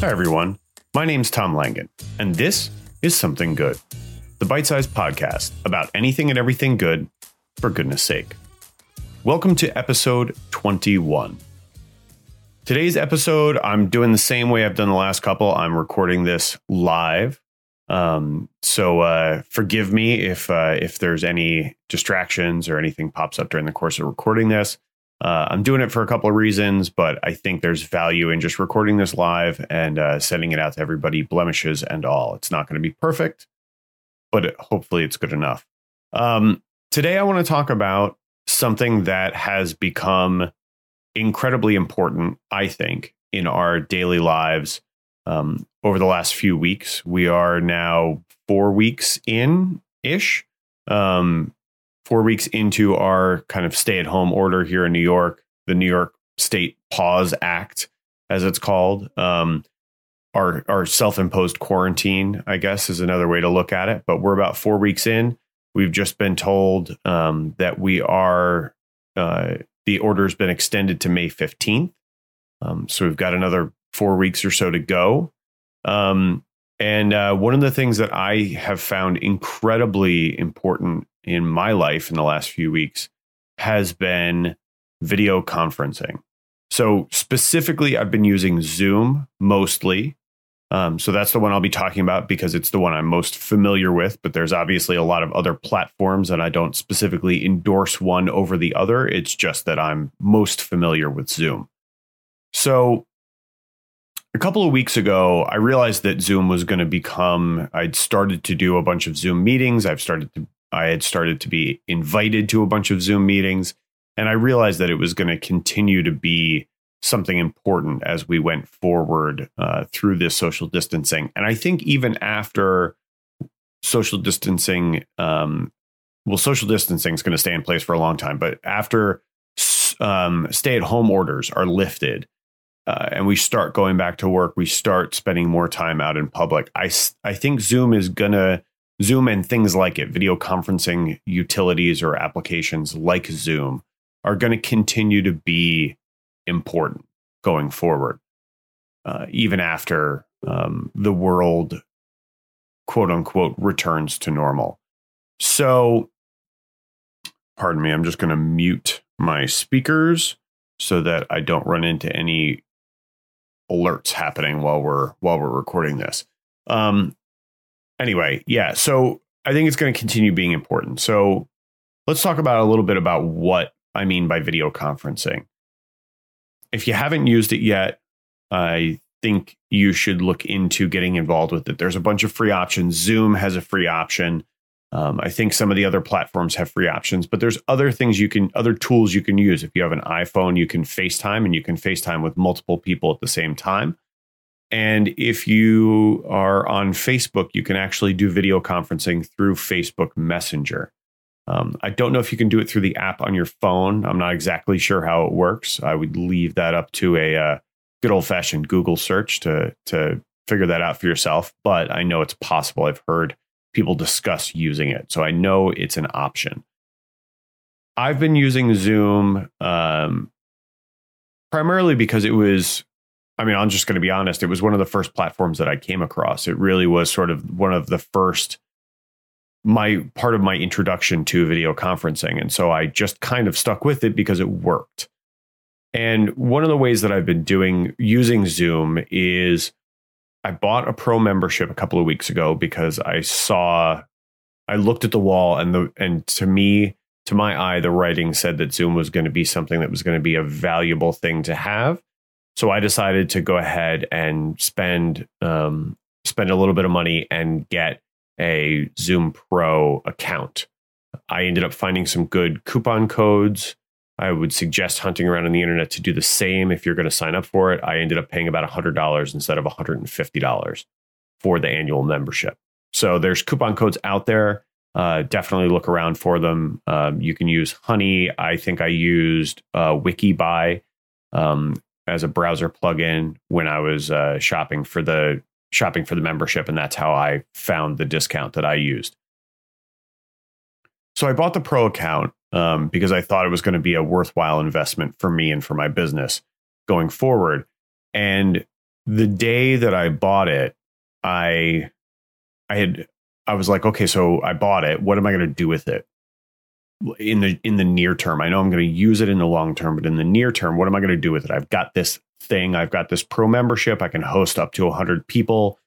Hi, everyone. My name's Tom Langen, and this is Something Good, the bite sized podcast about anything and everything good, for goodness sake. Welcome to episode 21. Today's episode, I'm doing the same way I've done the last couple. I'm recording this live. Um, so uh, forgive me if uh, if there's any distractions or anything pops up during the course of recording this. Uh, I'm doing it for a couple of reasons, but I think there's value in just recording this live and uh, sending it out to everybody, blemishes and all. It's not going to be perfect, but hopefully it's good enough. Um, today, I want to talk about something that has become incredibly important, I think, in our daily lives um, over the last few weeks. We are now four weeks in ish. Um, four weeks into our kind of stay at home order here in New York, the New York State Pause Act, as it's called. Um, our our self imposed quarantine, I guess, is another way to look at it. But we're about four weeks in. We've just been told um, that we are uh, the order's been extended to May fifteenth. Um, so we've got another four weeks or so to go. Um, and uh, one of the things that I have found incredibly important in my life in the last few weeks has been video conferencing. So, specifically, I've been using Zoom mostly. Um, so, that's the one I'll be talking about because it's the one I'm most familiar with. But there's obviously a lot of other platforms, and I don't specifically endorse one over the other. It's just that I'm most familiar with Zoom. So, a couple of weeks ago, I realized that Zoom was going to become, I'd started to do a bunch of Zoom meetings. I've started to I had started to be invited to a bunch of Zoom meetings, and I realized that it was going to continue to be something important as we went forward uh, through this social distancing. And I think even after social distancing, um, well, social distancing is going to stay in place for a long time, but after um, stay at home orders are lifted, uh, and we start going back to work, we start spending more time out in public. I, I think Zoom is going to Zoom and things like it, video conferencing utilities or applications like Zoom, are going to continue to be important going forward, uh, even after um, the world, quote unquote, returns to normal. So, pardon me, I'm just going to mute my speakers so that I don't run into any alerts happening while we're while we're recording this. Um, anyway, yeah. So I think it's going to continue being important. So let's talk about a little bit about what I mean by video conferencing. If you haven't used it yet, I think you should look into getting involved with it. There's a bunch of free options. Zoom has a free option. Um, I think some of the other platforms have free options, but there's other things you can, other tools you can use. If you have an iPhone, you can FaceTime and you can FaceTime with multiple people at the same time. And if you are on Facebook, you can actually do video conferencing through Facebook Messenger. Um, I don't know if you can do it through the app on your phone. I'm not exactly sure how it works. I would leave that up to a uh, good old fashioned Google search to to figure that out for yourself. But I know it's possible. I've heard people discuss using it, so I know it's an option. I've been using Zoom um, primarily because it was I mean, I'm just going to be honest. It was one of the first platforms that I came across. It really was sort of one of the first, my part of my introduction to video conferencing. And so I just kind of stuck with it because it worked. And one of the ways that I've been doing using Zoom is I bought a pro membership a couple of weeks ago because I saw, I looked at the wall and the, and to me, to my eye, the writing said that Zoom was going to be something that was going to be a valuable thing to have so I decided to go ahead and spend um, spend a little bit of money and get a Zoom Pro account. I ended up finding some good coupon codes. I would suggest hunting around on the internet to do the same if you're going to sign up for it. I ended up paying about $100 instead of $150 for the annual membership. So there's coupon codes out there. Uh, definitely look around for them. Um, you can use Honey. I think I used uh, WikiBuy. Um, as a browser plugin when I was uh, shopping for the shopping for the membership, and that's how I found the discount that I used. So I bought the pro account um, because I thought it was going to be a worthwhile investment for me and for my business going forward. And the day that I bought it, I I had I was like, okay, so I bought it. What am I going to do with it in the in the near term? I know I'm going to use it in the long term, but in the near term, what am I going to do with it? I've got this thing. I've got this pro membership. I can host up to 100 people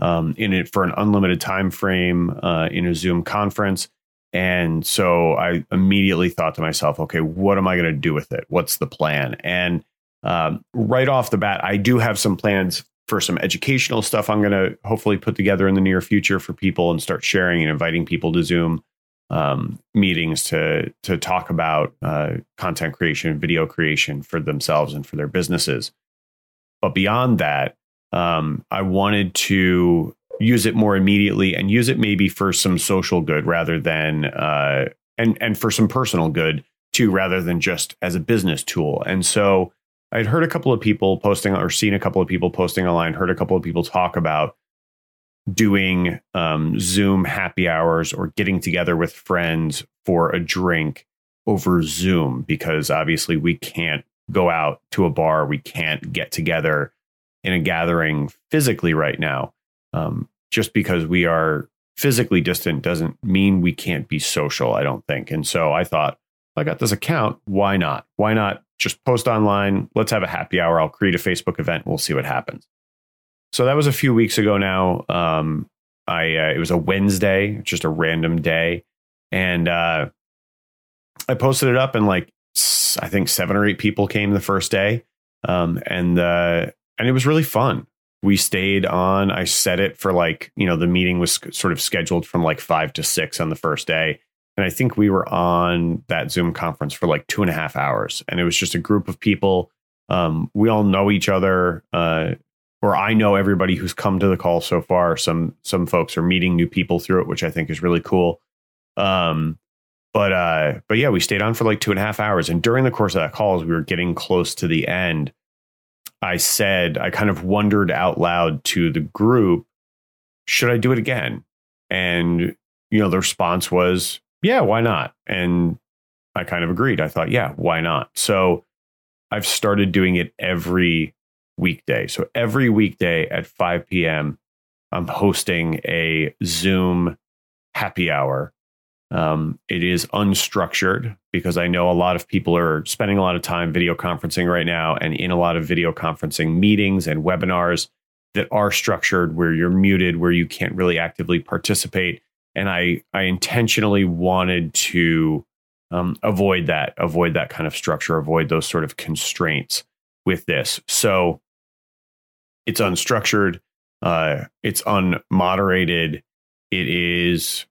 um, in it for an unlimited time frame uh, in a Zoom conference. And so I immediately thought to myself, okay, what am I going to do with it? What's the plan? And um, right off the bat, I do have some plans for some educational stuff I'm going to hopefully put together in the near future for people and start sharing and inviting people to Zoom um, meetings to to talk about uh, content creation, video creation for themselves and for their businesses. But beyond that, um, I wanted to use it more immediately and use it maybe for some social good rather than uh, and and for some personal good too, rather than just as a business tool. And so I'd heard a couple of people posting or seen a couple of people posting online, heard a couple of people talk about doing um, Zoom happy hours or getting together with friends for a drink over Zoom because obviously we can't go out to a bar, we can't get together in a gathering physically right now. Um, just because we are physically distant doesn't mean we can't be social, I don't think. And so I thought, I got this account. Why not? Why not just post online? Let's have a happy hour. I'll create a Facebook event. We'll see what happens. So that was a few weeks ago now. Um, I uh, it was a Wednesday, just a random day, and uh, I posted it up, and like I think seven or eight people came the first day, um, and uh, and it was really fun. We stayed on. I set it for like you know the meeting was sort of scheduled from like five to six on the first day, and I think we were on that Zoom conference for like two and a half hours, and it was just a group of people. Um, we all know each other, uh, or I know everybody who's come to the call so far. Some some folks are meeting new people through it, which I think is really cool. Um, but uh, but yeah, we stayed on for like two and a half hours, and during the course of that call, as we were getting close to the end, I said, I kind of wondered out loud to the group, should I do it again? And, you know, the response was, yeah, why not? And I kind of agreed. I thought, yeah, why not? So I've started doing it every weekday. So every weekday at 5 p.m., I'm hosting a Zoom happy hour um, it is unstructured because I know a lot of people are spending a lot of time video conferencing right now and in a lot of video conferencing meetings and webinars that are structured where you're muted, where you can't really actively participate. And I, I intentionally wanted to um, avoid that, avoid that kind of structure, avoid those sort of constraints with this. So it's unstructured, uh, it's unmoderated. It is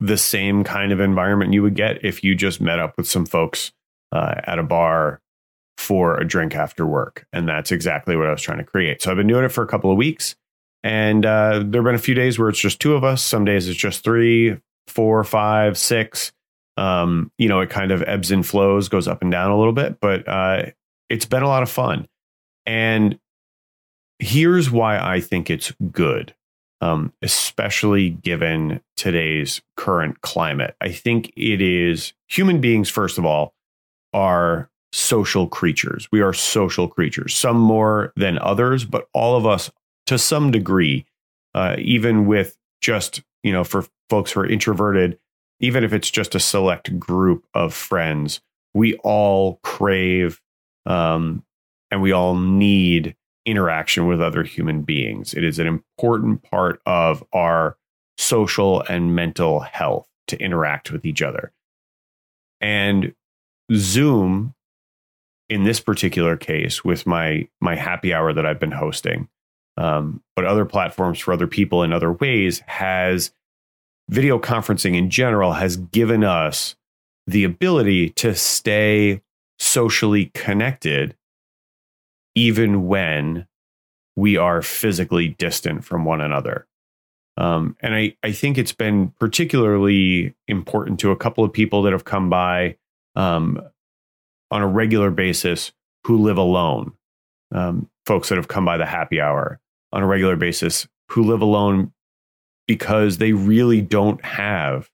the same kind of environment you would get if you just met up with some folks uh, at a bar for a drink after work. And that's exactly what I was trying to create. So I've been doing it for a couple of weeks. And uh, there have been a few days where it's just two of us. Some days it's just three, four, five, six. Um, you know, it kind of ebbs and flows, goes up and down a little bit, but uh, it's been a lot of fun. And here's why I think it's good um, especially given today's current climate. I think it is human beings, first of all, are social creatures. We are social creatures, some more than others, but all of us to some degree, uh, even with just, you know, for folks who are introverted, even if it's just a select group of friends, we all crave um, and we all need interaction with other human beings. It is an important part of our social and mental health to interact with each other. And Zoom, in this particular case, with my my happy hour that I've been hosting, um, but other platforms for other people in other ways, has video conferencing in general has given us the ability to stay socially connected even when we are physically distant from one another. Um, and I, I think it's been particularly important to a couple of people that have come by um, on a regular basis who live alone. Um, folks that have come by the happy hour on a regular basis who live alone because they really don't have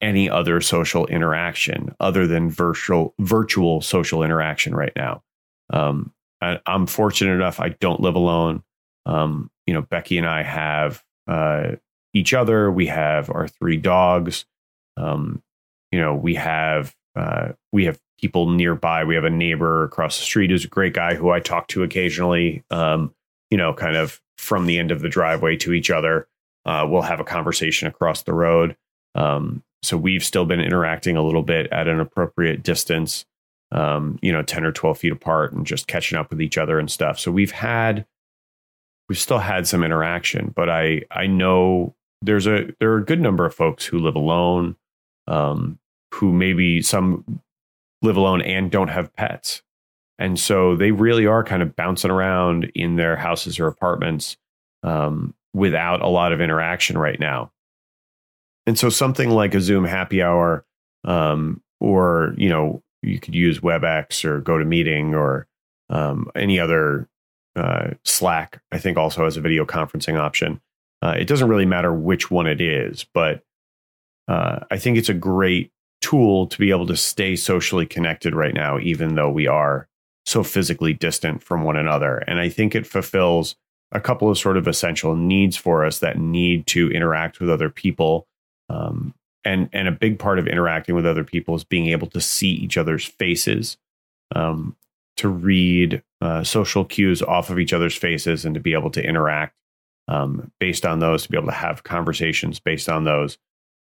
any other social interaction other than virtual virtual social interaction right now. Um, I, am fortunate enough I don't live alone. Um, you know, Becky and I have uh, each other. We have our three dogs. Um, you know, we have uh, we have people nearby. We have a neighbor across the street who's a great guy who I talk to occasionally. Um, you know, kind of from the end of the driveway to each other. Uh, we'll have a conversation across the road. Um, so we've still been interacting a little bit at an appropriate distance, um, you know, 10 or 12 feet apart and just catching up with each other and stuff. So we've had, we've still had some interaction, but I, I know there's a, there are a good number of folks who live alone, um, who maybe some live alone and don't have pets. And so they really are kind of bouncing around in their houses or apartments um, without a lot of interaction right now. And so something like a Zoom happy hour, um, or you know, you could use WebEx or GoToMeeting or um, any other uh, Slack. I think also has a video conferencing option. Uh, it doesn't really matter which one it is, but uh, I think it's a great tool to be able to stay socially connected right now, even though we are so physically distant from one another. And I think it fulfills a couple of sort of essential needs for us that need to interact with other people um, and and a big part of interacting with other people is being able to see each other's faces, um, to read uh, social cues off of each other's faces, and to be able to interact um, based on those, to be able to have conversations based on those.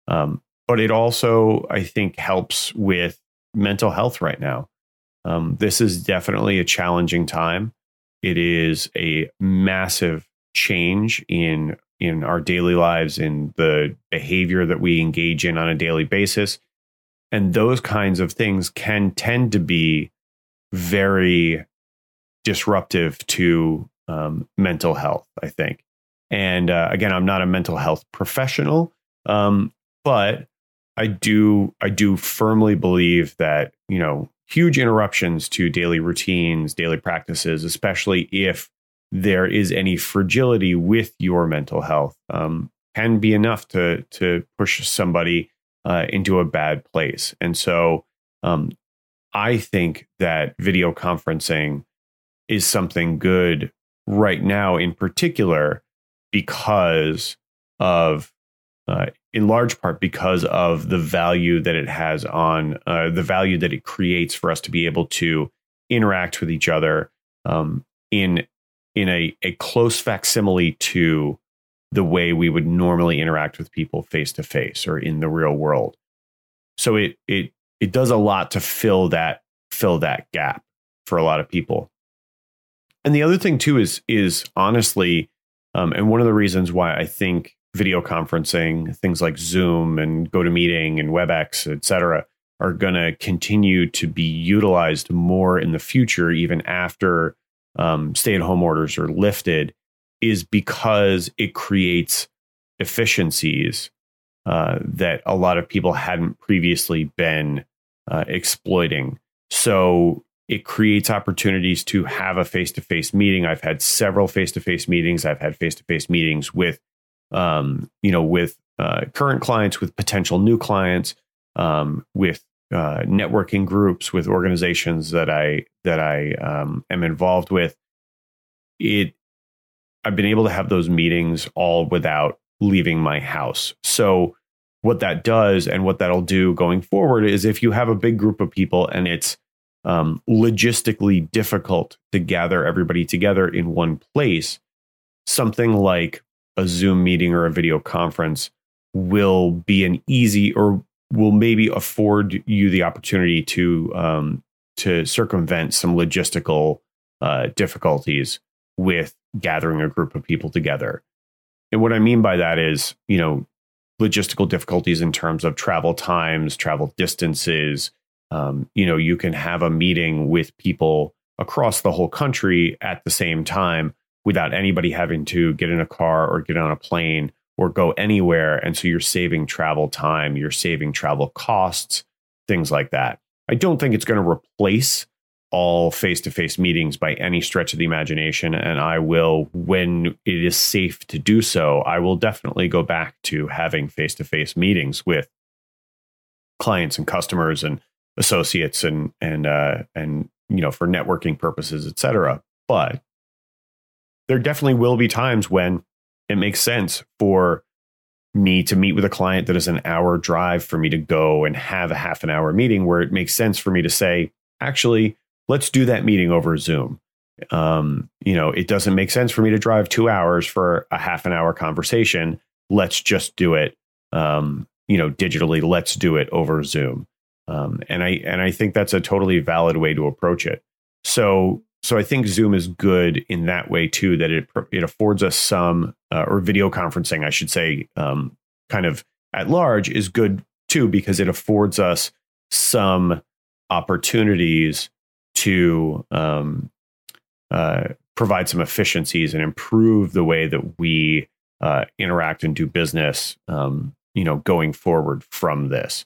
Um, but it also, I think, helps with mental health right now. Um, this is definitely a challenging time. It is a massive change in in our daily lives, in the behavior that we engage in on a daily basis. And those kinds of things can tend to be very disruptive to um, mental health, I think. And uh, again, I'm not a mental health professional, um, but I do I do firmly believe that you know huge interruptions to daily routines, daily practices, especially if there is any fragility with your mental health um, can be enough to to push somebody uh, into a bad place. And so, um, I think that video conferencing is something good right now, in particular, because of, uh, in large part, because of the value that it has on uh, the value that it creates for us to be able to interact with each other um, in in a, a close facsimile to the way we would normally interact with people face to face or in the real world. So it it it does a lot to fill that fill that gap for a lot of people. And the other thing too is is honestly, um, and one of the reasons why I think video conferencing, things like Zoom and GoToMeeting and WebEx, et cetera, are going to continue to be utilized more in the future, even after um, stay at home orders are lifted is because it creates efficiencies uh, that a lot of people hadn't previously been uh, exploiting. So it creates opportunities to have a face to face meeting. I've had several face to face meetings. I've had face to face meetings with, um, you know, with uh, current clients, with potential new clients, um, with uh, networking groups with organizations that I that I um, am involved with. It I've been able to have those meetings all without leaving my house. So what that does and what that'll do going forward is if you have a big group of people and it's um, logistically difficult to gather everybody together in one place, something like a Zoom meeting or a video conference will be an easy or will maybe afford you the opportunity to um, to circumvent some logistical uh, difficulties with gathering a group of people together. And what I mean by that is, you know, logistical difficulties in terms of travel times, travel distances. Um, you know, you can have a meeting with people across the whole country at the same time without anybody having to get in a car or get on a plane or go anywhere. And so you're saving travel time, you're saving travel costs, things like that. I don't think it's going to replace all face to face meetings by any stretch of the imagination. And I will, when it is safe to do so, I will definitely go back to having face to face meetings with clients and customers and associates and and uh, and you know for networking purposes, etc. But there definitely will be times when it makes sense for me to meet with a client that is an hour drive for me to go and have a half an hour meeting where it makes sense for me to say, actually, let's do that meeting over Zoom. Um, you know, it doesn't make sense for me to drive two hours for a half an hour conversation. Let's just do it, um, you know, digitally. Let's do it over Zoom. Um, and I and I think that's a totally valid way to approach it. So so I think Zoom is good in that way too. That it it affords us some uh, or video conferencing, I should say, um, kind of at large is good too because it affords us some opportunities to um, uh, provide some efficiencies and improve the way that we uh, interact and do business. Um, you know, going forward from this.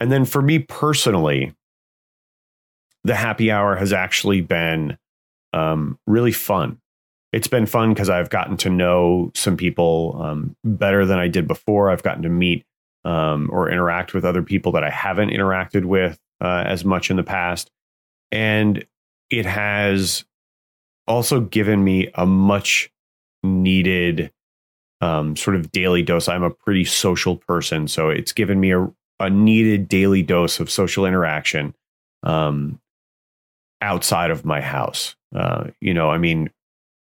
And then for me personally, the happy hour has actually been um, really fun. It's been fun because I've gotten to know some people um, better than I did before. I've gotten to meet um, or interact with other people that I haven't interacted with uh, as much in the past. And it has also given me a much needed um, sort of daily dose. I'm a pretty social person, so it's given me a, a needed daily dose of social interaction um, outside of my house. Uh, you know, I mean,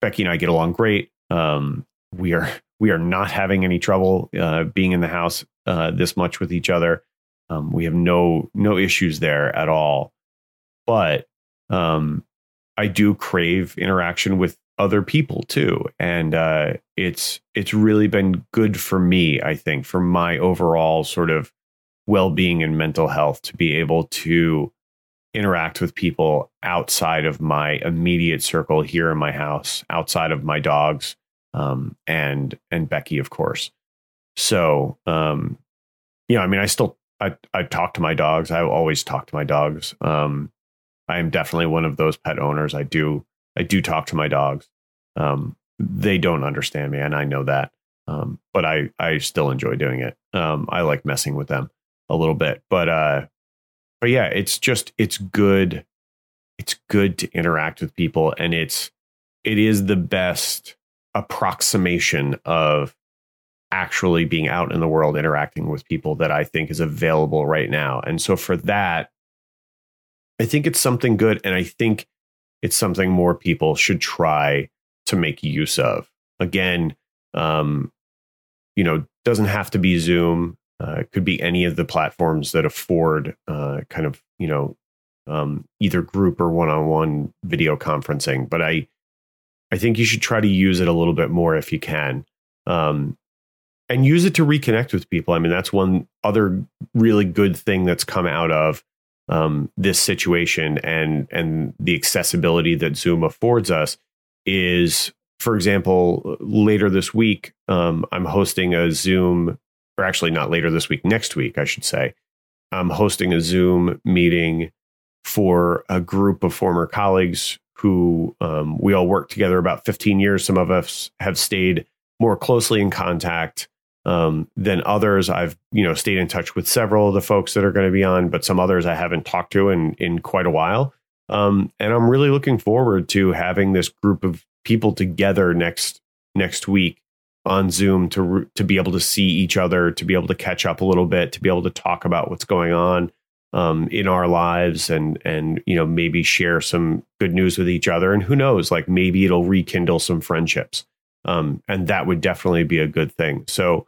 Becky and I get along great. Um, we are we are not having any trouble uh, being in the house uh, this much with each other. Um, we have no no issues there at all. But um, I do crave interaction with other people too, and uh, it's it's really been good for me. I think for my overall sort of well being and mental health to be able to interact with people outside of my immediate circle here in my house, outside of my dogs, um, and and Becky, of course. So, um, you know, I mean, I still I I talk to my dogs. I always talk to my dogs. Um, I am definitely one of those pet owners. I do I do talk to my dogs. Um, they don't understand me, and I know that. Um, but I I still enjoy doing it. Um, I like messing with them a little bit, but uh, but yeah, it's just it's good. It's good to interact with people, and it's it is the best approximation of actually being out in the world interacting with people that I think is available right now. And so for that, I think it's something good, and I think it's something more people should try to make use of. Again, um, you know, doesn't have to be Zoom. Uh, it could be any of the platforms that afford uh, kind of you know um, either group or one-on-one video conferencing. But I I think you should try to use it a little bit more if you can, um, and use it to reconnect with people. I mean, that's one other really good thing that's come out of um, this situation and and the accessibility that Zoom affords us is, for example, later this week, um, I'm hosting a Zoom or actually not later this week, next week, I should say. I'm hosting a Zoom meeting for a group of former colleagues who um, we all worked together about 15 years. Some of us have stayed more closely in contact um, than others. I've you know stayed in touch with several of the folks that are going to be on, but some others I haven't talked to in in quite a while. Um, and I'm really looking forward to having this group of people together next next week on Zoom to to be able to see each other, to be able to catch up a little bit, to be able to talk about what's going on um, in our lives, and and you know maybe share some good news with each other, and who knows, like maybe it'll rekindle some friendships, um, and that would definitely be a good thing. So,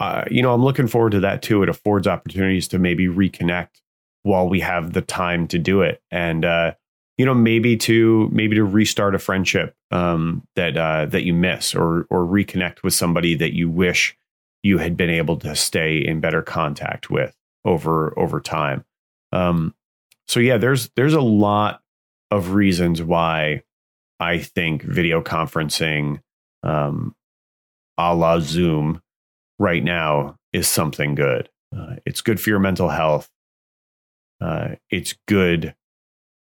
uh, you know, I'm looking forward to that too. It affords opportunities to maybe reconnect while we have the time to do it, and uh, you know maybe to maybe to restart a friendship um, that uh, that you miss or or reconnect with somebody that you wish you had been able to stay in better contact with over over time. Um, so yeah there's there's a lot of reasons why i think video conferencing um, a la zoom right now is something good. Uh, it's good for your mental health. Uh, it's good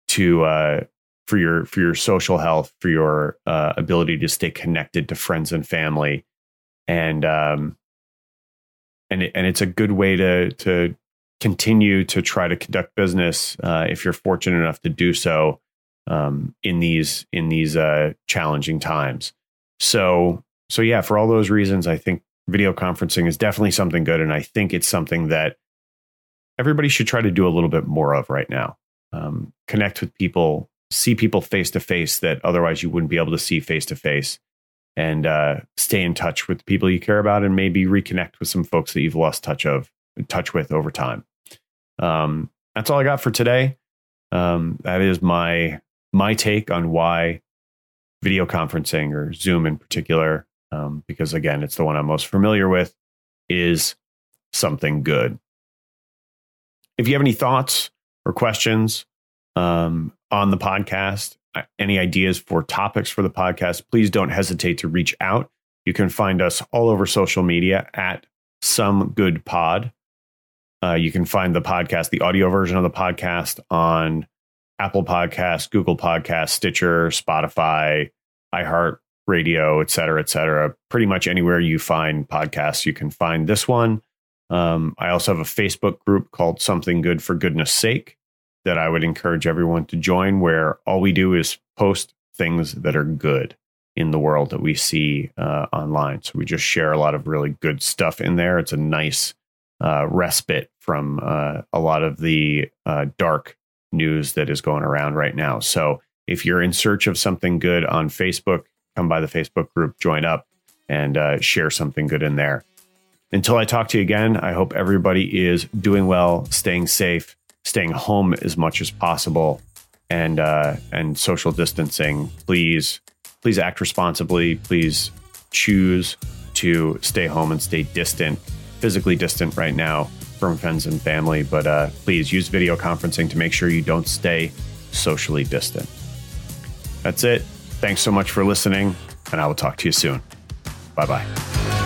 to uh, for your for your social health, for your uh, ability to stay connected to friends and family, and um, and it, and it's a good way to to continue to try to conduct business uh, if you're fortunate enough to do so um, in these in these uh, challenging times. So so yeah, for all those reasons, I think video conferencing is definitely something good, and I think it's something that everybody should try to do a little bit more of right now. Um, connect with people, see people face to face that otherwise you wouldn't be able to see face to face, and uh, stay in touch with the people you care about, and maybe reconnect with some folks that you've lost touch of touch with over time. Um, that's all I got for today. Um, that is my my take on why video conferencing or Zoom in particular, um, because again, it's the one I'm most familiar with, is something good. If you have any thoughts or questions um, on the podcast, uh, any ideas for topics for the podcast, please don't hesitate to reach out. You can find us all over social media at Some Good Pod. Uh, you can find the podcast, the audio version of the podcast on Apple Podcast, Google Podcast, Stitcher, Spotify, iHeart Radio, et cetera, et cetera. Pretty much anywhere you find podcasts, you can find this one. Um, I also have a Facebook group called Something Good for Goodness Sake that I would encourage everyone to join, where all we do is post things that are good in the world that we see uh, online. So we just share a lot of really good stuff in there. It's a nice uh, respite from uh, a lot of the uh, dark news that is going around right now. So if you're in search of something good on Facebook, come by the Facebook group, join up, and uh, share something good in there. Until I talk to you again, I hope everybody is doing well, staying safe, staying home as much as possible, and uh, and social distancing. Please, please act responsibly. Please choose to stay home and stay distant physically distant right now from friends and family, but uh, please use video conferencing to make sure you don't stay socially distant. That's it. Thanks so much for listening, and I will talk to you soon. Bye bye.